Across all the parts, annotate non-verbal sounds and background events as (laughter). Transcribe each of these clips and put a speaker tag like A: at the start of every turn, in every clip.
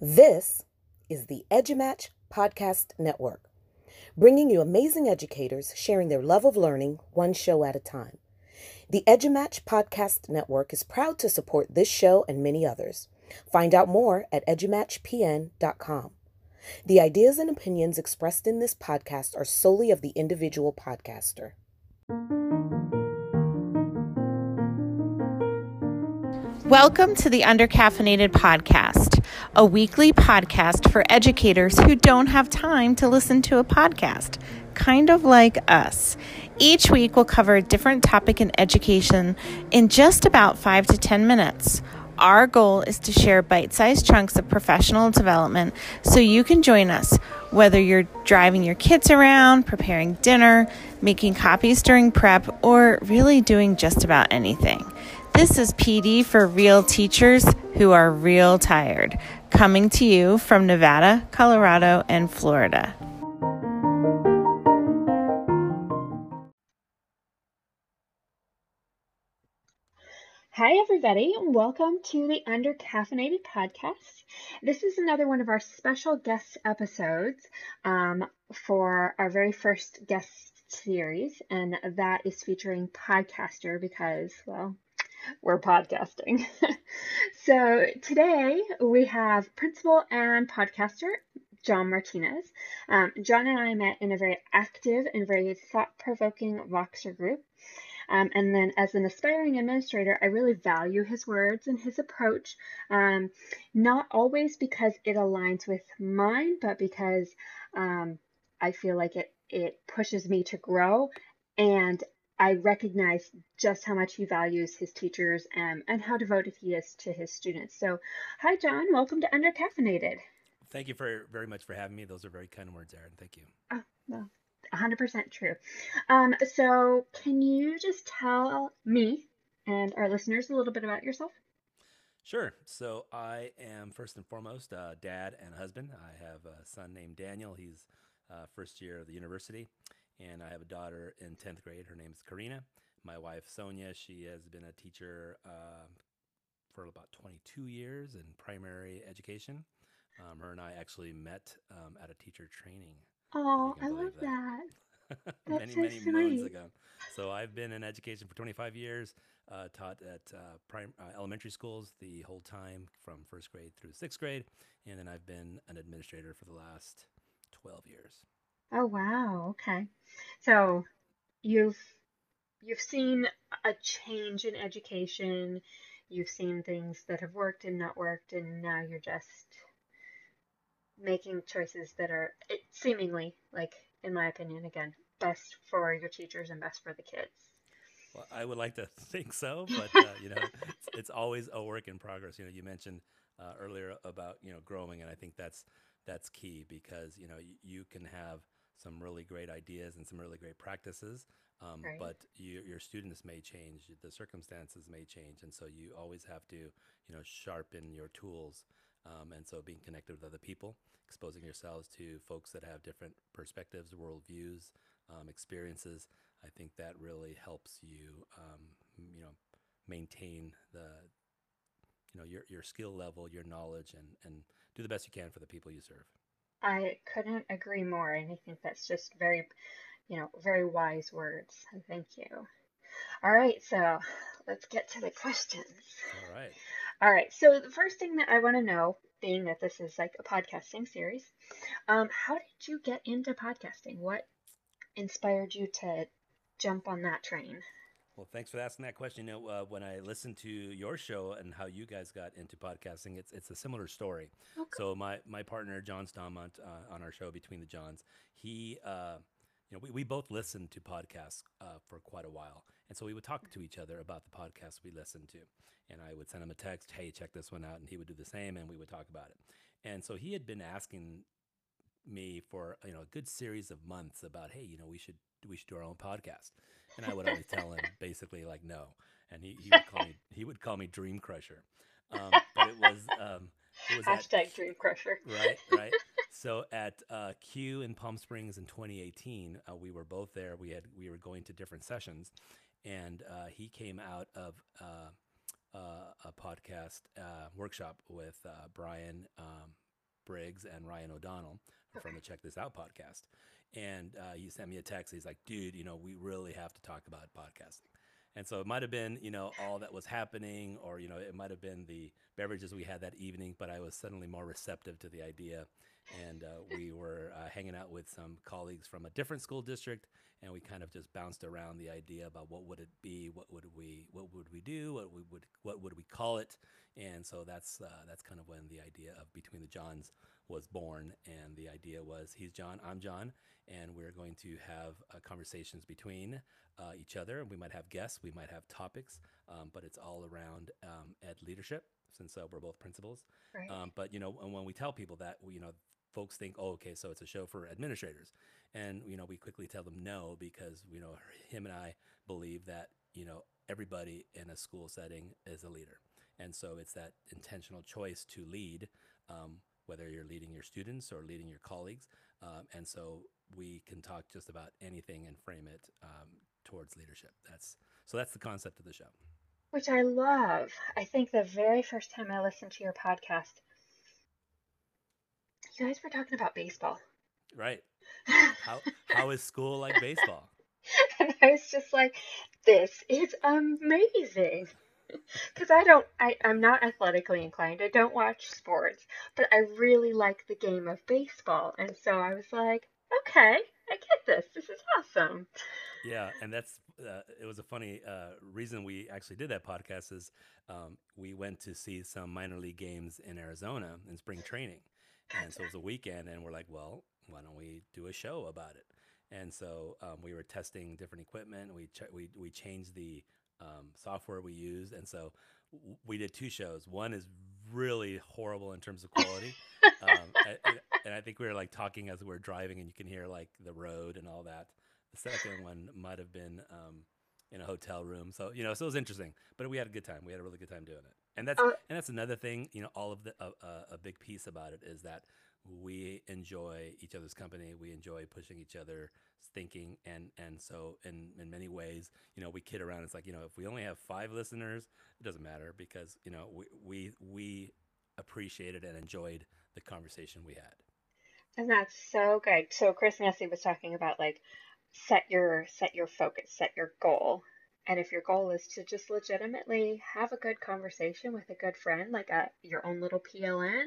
A: This is the EduMatch Podcast Network, bringing you amazing educators sharing their love of learning one show at a time. The EduMatch Podcast Network is proud to support this show and many others. Find out more at edumatchpn.com. The ideas and opinions expressed in this podcast are solely of the individual podcaster.
B: Welcome to the Undercaffeinated Podcast, a weekly podcast for educators who don't have time to listen to a podcast, kind of like us. Each week, we'll cover a different topic in education in just about five to 10 minutes. Our goal is to share bite sized chunks of professional development so you can join us, whether you're driving your kids around, preparing dinner, making copies during prep, or really doing just about anything. This is PD for real teachers who are real tired, coming to you from Nevada, Colorado, and Florida.
C: Hi, everybody. Welcome to the Undercaffeinated podcast. This is another one of our special guest episodes um, for our very first guest series, and that is featuring Podcaster because, well, we're podcasting. (laughs) so today we have principal and podcaster John Martinez. Um, John and I met in a very active and very thought provoking Voxer group. Um, and then, as an aspiring administrator, I really value his words and his approach, um, not always because it aligns with mine, but because um, I feel like it, it pushes me to grow and I recognize just how much he values his teachers um, and how devoted he is to his students. So, hi, John. Welcome to Undercaffeinated.
D: Thank you for very much for having me. Those are very kind words, Erin. Thank you.
C: Oh, well, 100% true. Um, so, can you just tell me and our listeners a little bit about yourself?
D: Sure. So, I am first and foremost a dad and husband. I have a son named Daniel. He's uh, first year of the university and I have a daughter in 10th grade. Her name is Karina. My wife, Sonia, she has been a teacher uh, for about 22 years in primary education. Um, her and I actually met um, at a teacher training.
C: Oh, I love that.
D: that. (laughs) many, so many sweet. moons ago. So I've been in education for 25 years, uh, taught at uh, prime, uh, elementary schools the whole time from first grade through sixth grade. And then I've been an administrator for the last 12 years.
C: Oh wow, okay. So you've you've seen a change in education, you've seen things that have worked and not worked, and now you're just making choices that are it, seemingly, like in my opinion, again, best for your teachers and best for the kids.
D: Well, I would like to (laughs) think so, but uh, you know, (laughs) it's, it's, always a work in progress. You know, you mentioned uh, earlier about you know growing, and I think that's that's key because you know you, you can have some really great ideas and some really great practices. Um, right. But you, your students may change, the circumstances may change, and so you always have to, you know, sharpen your tools. Um, and so being connected with other people, exposing yourselves to folks that have different perspectives, worldviews, um, experiences, I think that really helps you, um, you know, maintain the, you know, your your skill level, your knowledge, and and do the best you can for the people you serve.
C: I couldn't agree more. And I think that's just very, you know, very wise words. thank you. All right, so let's get to the questions.
D: All right.
C: All right. So the first thing that I want to know, being that this is like a podcasting series, um, how did you get into podcasting? What inspired you to jump on that train?
D: Well, thanks for asking that question. You know, uh, when I listened to your show and how you guys got into podcasting, it's it's a similar story. Okay. So my my partner John Stomont uh, on our show Between the Johns, he, uh, you know, we, we both listened to podcasts uh, for quite a while, and so we would talk to each other about the podcasts we listened to, and I would send him a text, "Hey, check this one out," and he would do the same, and we would talk about it. And so he had been asking me for you know a good series of months about, "Hey, you know, we should we should do our own podcast." and I would always tell him (laughs) basically like no, and he, he would call me he would call me Dream Crusher, um, but it was um, it was
C: hashtag at, Dream Crusher.
D: Right, right. (laughs) so at uh, CUE in Palm Springs in 2018, uh, we were both there. We had we were going to different sessions, and uh, he came out of uh, uh, a podcast uh, workshop with Brian um, Briggs and Ryan O'Donnell from the Check This Out podcast. And uh, he sent me a text. He's like, dude, you know, we really have to talk about podcasting. And so it might have been, you know, all that was happening, or, you know, it might have been the beverages we had that evening, but I was suddenly more receptive to the idea. And uh, we were uh, hanging out with some colleagues from a different school district, and we kind of just bounced around the idea about what would it be, what would we, what would we do, what we would, what would we call it, and so that's uh, that's kind of when the idea of Between the Johns was born. And the idea was he's John, I'm John, and we're going to have uh, conversations between uh, each other. We might have guests, we might have topics, um, but it's all around um, ed leadership since uh, we're both principals.
C: Right.
D: Um, but you know, and when we tell people that, you know, folks think, oh, okay, so it's a show for administrators, and you know, we quickly tell them no because you know, him and I believe that you know everybody in a school setting is a leader. And so it's that intentional choice to lead, um, whether you're leading your students or leading your colleagues. Um, and so we can talk just about anything and frame it um, towards leadership. That's so that's the concept of the show.
C: Which I love. I think the very first time I listened to your podcast, you guys were talking about baseball.
D: Right. (laughs) How how is school like baseball?
C: and I was just like, this is amazing (laughs) because I don't, I, I'm not athletically inclined. I don't watch sports, but I really like the game of baseball. And so I was like, okay, I get this. This is awesome.
D: Yeah, and that's uh, it was a funny uh, reason we actually did that podcast is um, we went to see some minor league games in Arizona in spring training, and so it was a weekend, and we're like, well, why don't we do a show about it? And so um, we were testing different equipment. We ch- we we changed the um, software we used, and so w- we did two shows. One is really horrible in terms of quality, (laughs) um, and, and I think we were like talking as we were driving, and you can hear like the road and all that. The second one might have been um, in a hotel room, so you know, so it was interesting. But we had a good time. We had a really good time doing it, and that's
C: Uh,
D: and that's another thing. You know, all of the uh, uh, a big piece about it is that we enjoy each other's company. We enjoy pushing each other's thinking, and and so in in many ways, you know, we kid around. It's like you know, if we only have five listeners, it doesn't matter because you know we we we appreciated and enjoyed the conversation we had.
C: And that's so good. So Chris Nesi was talking about like set your set your focus, set your goal. And if your goal is to just legitimately have a good conversation with a good friend, like a your own little PLN,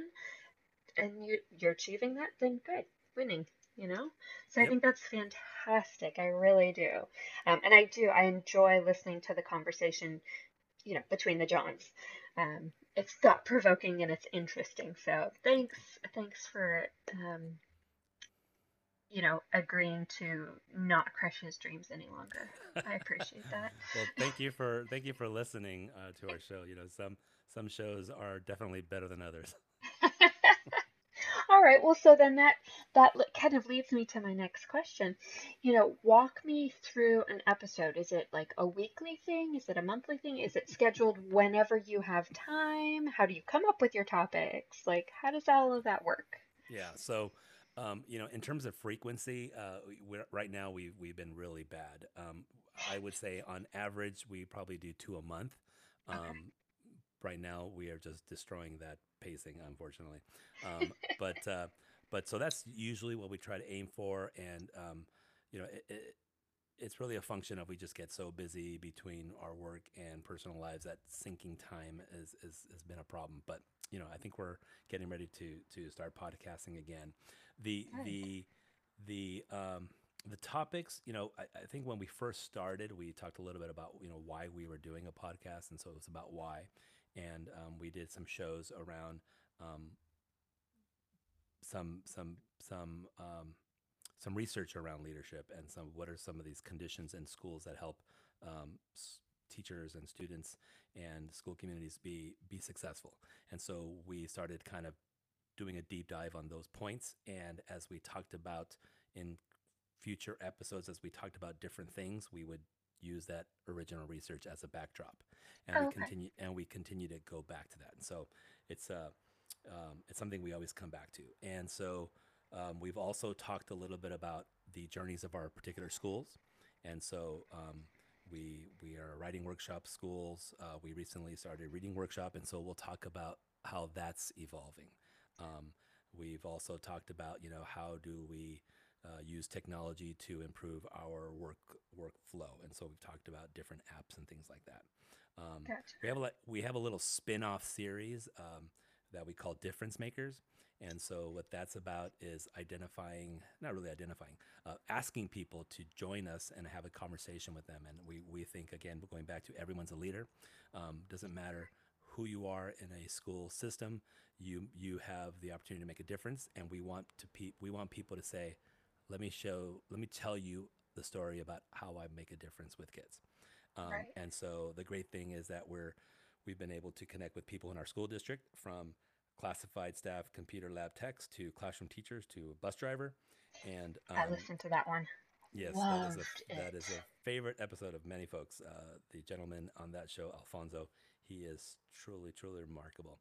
C: and you you're achieving that, then good, winning, you know. So I think that's fantastic. I really do, um, and I do. I enjoy listening to the conversation, you know, between the Johns. Um, it's thought provoking and it's interesting. So thanks, thanks for um, you know agreeing to not crush his dreams any longer. I appreciate that. (laughs)
D: Well, thank you for thank you for listening uh, to our (laughs) show. You know, some some shows are definitely better than others.
C: All right. Well, so then that that kind of leads me to my next question. You know, walk me through an episode. Is it like a weekly thing? Is it a monthly thing? Is it scheduled whenever you have time? How do you come up with your topics? Like, how does all of that work?
D: Yeah. So, um, you know, in terms of frequency, uh, we're, right now we we've been really bad. Um, I would say on average we probably do two a month. Um,
C: Okay.
D: Right now we are just destroying that pacing, unfortunately. Um, (laughs) but uh, but so that's usually what we try to aim for, and um, you know, it, it, it's really a function of we just get so busy between our work and personal lives that syncing time is, is has been a problem. But you know, I think we're getting ready to to start podcasting again. The
C: Good.
D: the the um, the topics, you know, I, I think when we first started, we talked a little bit about you know why we were doing a podcast, and so it was about why, and um, we did some shows around um, some some some um, some research around leadership and some what are some of these conditions in schools that help um, s- teachers and students and school communities be be successful. And so we started kind of doing a deep dive on those points. And as we talked about in future episodes, as we talked about different things, we would use that original research as a backdrop, and
C: Oh,
D: we
C: okay.
D: continue and we continue to go back to that. And so it's uh, um, it's something we always come back to. And so um, we've also talked a little bit about the journeys of our particular schools. And so um, we we are writing workshop schools. Uh, we recently started a reading workshop, and so we'll talk about how that's evolving. Um, we've also talked about you know how do we uh, use technology to improve our work workflow, and so we've talked about different apps and things like that. Um,
C: Gotcha.
D: We have a we have a little spin-off series um, that we call Difference Makers, and so what that's about is identifying, not really identifying, uh, asking people to join us and have a conversation with them. And we we think again, going back to everyone's a leader. Um, doesn't matter who you are in a school system, you you have the opportunity to make a difference, and we want to pe- we want people to say, let me show, let me tell you the story about how I make a difference with kids. Um,
C: Right.
D: And so the great thing is that we're we've been able to connect with people in our school district from classified staff, computer lab techs to classroom teachers to bus driver, and um,
C: I listened to that one.
D: Yes, that is a that is a favorite episode of many folks. Uh, the gentleman on that show, Alfonso, he is truly, truly remarkable.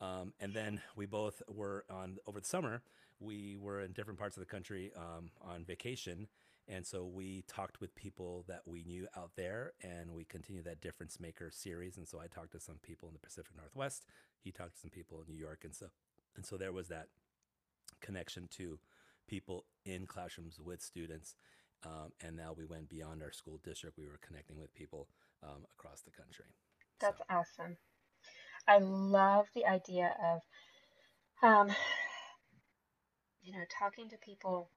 D: Um, and then we both were on over the summer. We were in different parts of the country um, on vacation, and so we talked with people that we knew out there, and we continued that difference maker series. And so I talked to some people in the Pacific Northwest. He talked to some people in New York, and so and so there was that connection to people in classrooms with students. Um, and now we went beyond our school district. We were connecting with people um, across the country.
C: That's
D: So,
C: awesome. I love the idea of, um, you know, talking to people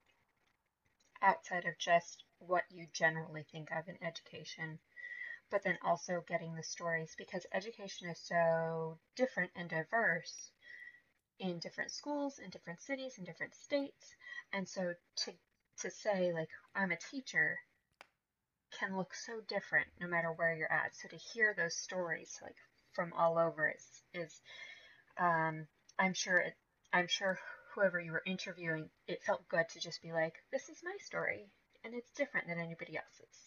C: outside of just what you generally think of in education, but then also getting the stories because education is so different and diverse in different schools, in different cities, in different states. And so to to say like I'm a teacher can look so different no matter where you're at. So to hear those stories like from all over is is um, I'm sure it, I'm sure whoever you were interviewing, it felt good to just be like, this is my story, and it's different than anybody else's.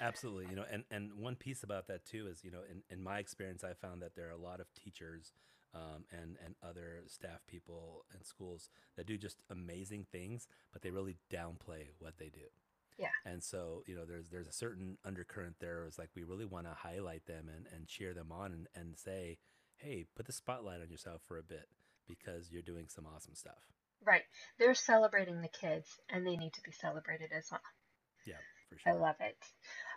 D: absolutely. You know, and, and one piece about that too is, you know, in, in my experience, I found that there are a lot of teachers um, and, and other staff people and schools that do just amazing things, but they really downplay what they do.
C: Yeah.
D: And so, you know, there's there's a certain undercurrent there. It's like we really want to highlight them and, and cheer them on and, and say, hey, put the spotlight on yourself for a bit because you're doing some awesome stuff.
C: Right. They're celebrating the kids, and they need to be celebrated as well.
D: Yeah, for sure.
C: I love it.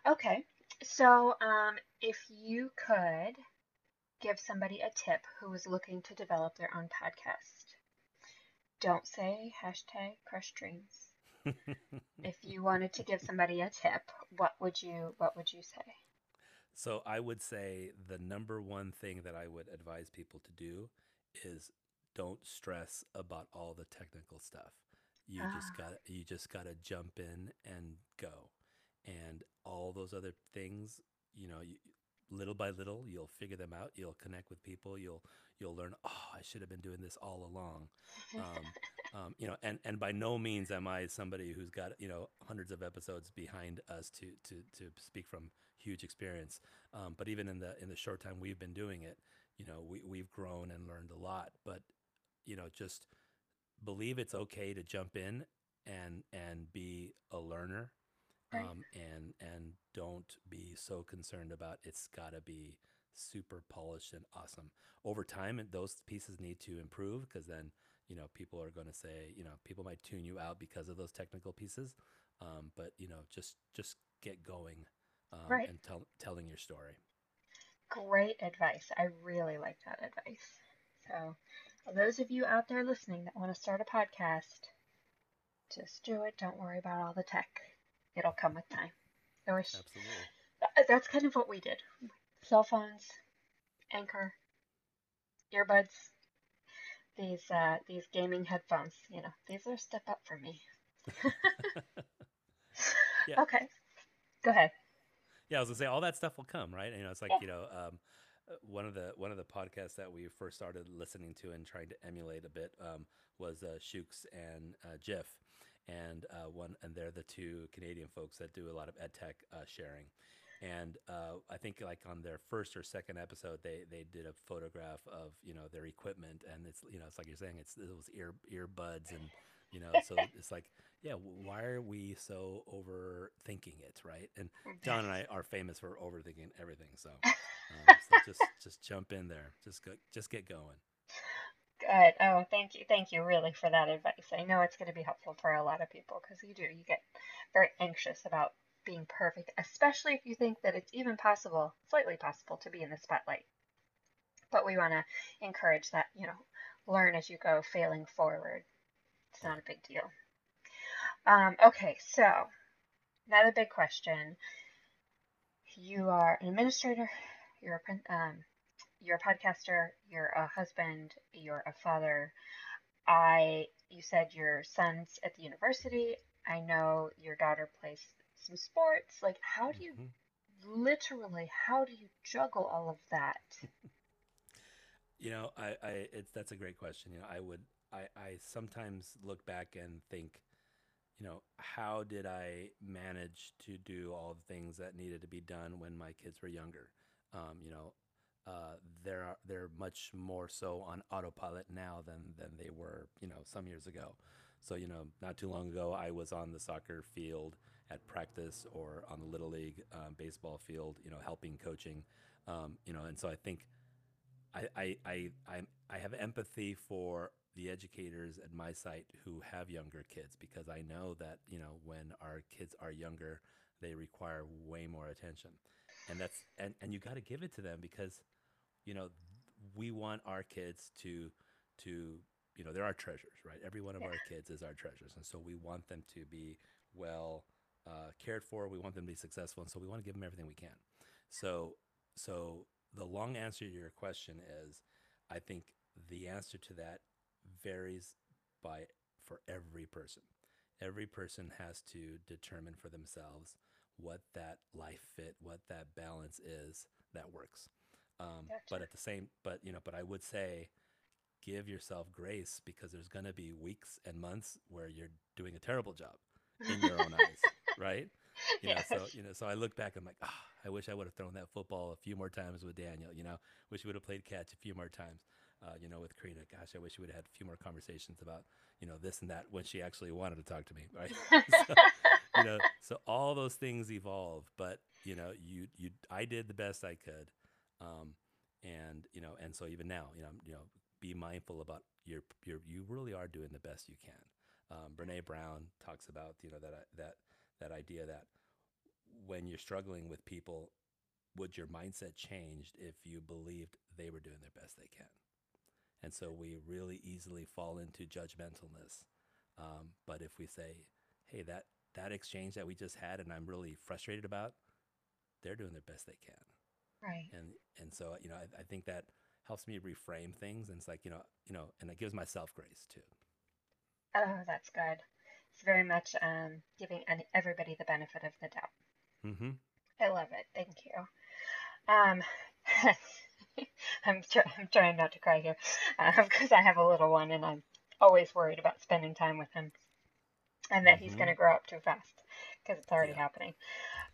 C: Okay. So, um, if you could give somebody a tip who is looking to develop their own podcast, don't say hashtag crush dreams. If you wanted to give somebody a tip, what would you what would you say?
D: so I would say the number one thing that I would advise people to do is don't stress about all the technical stuff. You just
C: Ah.
D: got you just got to jump in and go. And all those other things, you know, you, little by little, you'll figure them out. You'll connect with people. You'll you'll learn. Oh, I should have been doing this all along. Um, (laughs) um, you know, and and by no means am I somebody who's got you know hundreds of episodes behind us to to to speak from huge experience. Um, but even in the in the short time we've been doing it, you know, we we've grown and learned a lot. But you know, just believe it's okay to jump in and and be a learner
C: Right.
D: um, and and don't be so concerned about it's got to be super polished and awesome over time those pieces need to improve because then you know people are going to say you know people might tune you out because of those technical pieces um, but you know just just get going um,
C: Right.
D: and tell, telling your story
C: Great advice. I really like that advice. So, those of you out there listening that want to start a podcast, just do it. Don't worry about all the tech. It'll come with time. I wish
D: absolutely
C: th- that's kind of what we did. Cell phones, Anchor, earbuds, these uh, these gaming headphones. You know, these are a step up for me. (laughs) (laughs)
D: Yeah.
C: Okay, go ahead.
D: Yeah, I was gonna say all that stuff will come, right? You know, it's like
C: Yeah.
D: you know, um, uh, one of the one of the podcasts that we first started listening to and trying to emulate a bit um, was uh, Shukes and uh, Giff, and uh, one and they're the two Canadian folks that do a lot of ed tech uh, sharing. And uh, I think like on their first or second episode, they they did a photograph of you know their equipment, and it's you know it's like you're saying it's those ear earbuds and you know so (laughs) it's like yeah why are we so overthinking it right and John and I are famous for overthinking everything. So, um, so (laughs) just just jump in there. Just go, just get going.
C: Good. Oh, thank you. Thank you really for that advice. I know it's going to be helpful for a lot of people because you do. You get very anxious about being perfect, especially if you think that it's even possible, slightly possible, to be in the spotlight. But we want to encourage that, you know, learn as you go, failing forward. It's not a big deal. Um, okay, so another big question. You are an administrator, you're a, um, you're a podcaster, you're a husband, you're a father. I, you said your son's at the university. I know your daughter plays some sports. Like, how do you mm-hmm. literally, how do you juggle all of that?
D: you know, I, I, it's, that's a great question. You know, I would, I, I sometimes look back and think, you know, how did I manage to do all the things that needed to be done when my kids were younger? Um, you know, uh, they're they're much more so on autopilot now than than they were, you know, some years ago. So you know, not too long ago, I was on the soccer field at practice or on the little league um, baseball field, you know, helping coaching, um, you know, and so I think I I I I, I have empathy for the educators at my site who have younger kids because I know that you know when our kids are younger, they require way more attention, and that's and and you got to give it to them because you know we want our kids to to you know they're our treasures right? Every one of yeah. our kids is our treasures. And so we want them to be well uh, cared for. We want them to be successful. And so we want to give them everything we can. So so the long answer to your question is i think the answer to that varies by for every person. Every person has to determine for themselves what that life fit what that balance is that works um, gotcha. But at the same, but you know, but I would say, give yourself grace because there's going to be weeks and months where you're doing a terrible job in your own eyes, (laughs) right? You know, yes. so you know, so I look back, I'm like, ah, oh, I wish I would have thrown that football a few more times with Daniel. You know, wish we would have played catch a few more times. Uh, you know, with Karina, gosh, I wish we would have had a few more conversations about, you know, this and that when she actually wanted to talk to me, right? (laughs) so, you know, so all those things evolve, but you know, you you I did the best I could. Um, and you know, and so even now, you know, you know, be mindful about your your you really are doing the best you can. Um, Brene Brown talks about you know that that that idea that when you're struggling with people, would your mindset changed if you believed they were doing their best they can? And so we really easily fall into judgmentalness. Um, but if we say, "Hey, that that exchange that we just had, and I'm really frustrated about," they're doing their best they can.
C: Right.
D: And and so you know I, I think that helps me reframe things, and it's like you know you know, and it gives myself grace too.
C: Oh, that's good. It's very much um, giving everybody the benefit of the doubt.
D: Mm-hmm.
C: I love it. Thank you. Um, (laughs) I'm, tr- I'm trying not to cry here because uh, (laughs) I have a little one and I'm always worried about spending time with him and that mm-hmm. he's going to grow up too fast because it's already yeah. happening.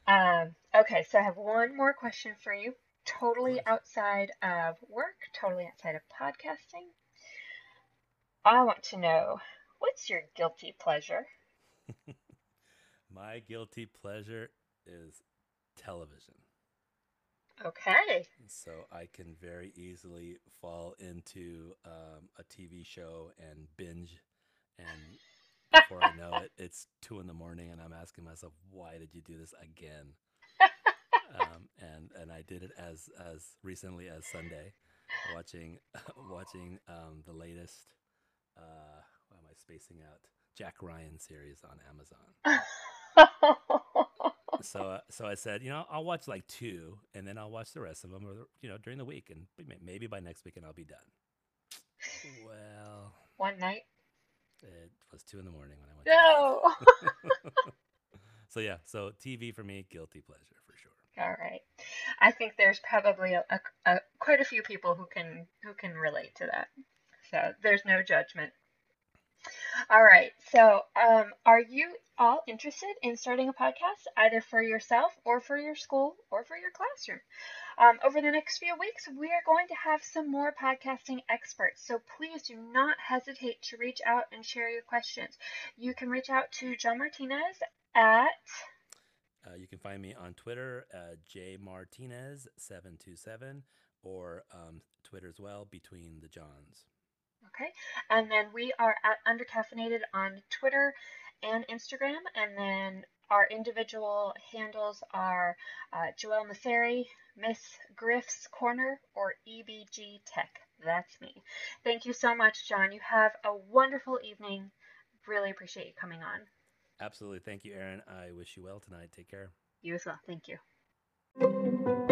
C: Um, okay, so I have one more question for you. Totally outside of work, totally outside of podcasting. I want to know what's your guilty pleasure? (laughs)
D: My guilty pleasure is television.
C: Okay.
D: So I can very easily fall into um, a TV show and binge and before I know it, it's two in the morning, and I'm asking myself, why did you do this again? (laughs) um, and and I did it as as recently as Sunday, watching (laughs) watching um, the latest. Uh, why am I spacing out? Jack Ryan series on Amazon. (laughs) so uh, so I said, you know, I'll watch like two, and then I'll watch the rest of them, or you know, during the week, and maybe by next weekend I'll be done. Well,
C: one night.
D: It was two in the morning when I
C: went. No. (laughs) (laughs)
D: so yeah, so TV for me, guilty pleasure for sure.
C: All right, I think there's probably a, a, a, quite a few people who can who can relate to that. So there's no judgment. All right, so um, are you all interested in starting a podcast, either for yourself or for your school or for your classroom? Um, over the next few weeks, we are going to have some more podcasting experts. So please do not hesitate to reach out and share your questions. You can reach out to John Martinez at.
D: Uh, you can find me on Twitter, uh, jmartinez727, or um, Twitter as well, Between the Johns.
C: Okay. And then we are at Undercaffeinated on Twitter and Instagram. And then our individual handles are uh, Joelle Masseri, Miss Griff's Corner, or EBG Tech. That's me. Thank you so much, John. You have a wonderful evening. Really appreciate you coming on.
D: Absolutely. Thank you, Erin. I wish you well tonight. Take care.
C: You as well. Thank you.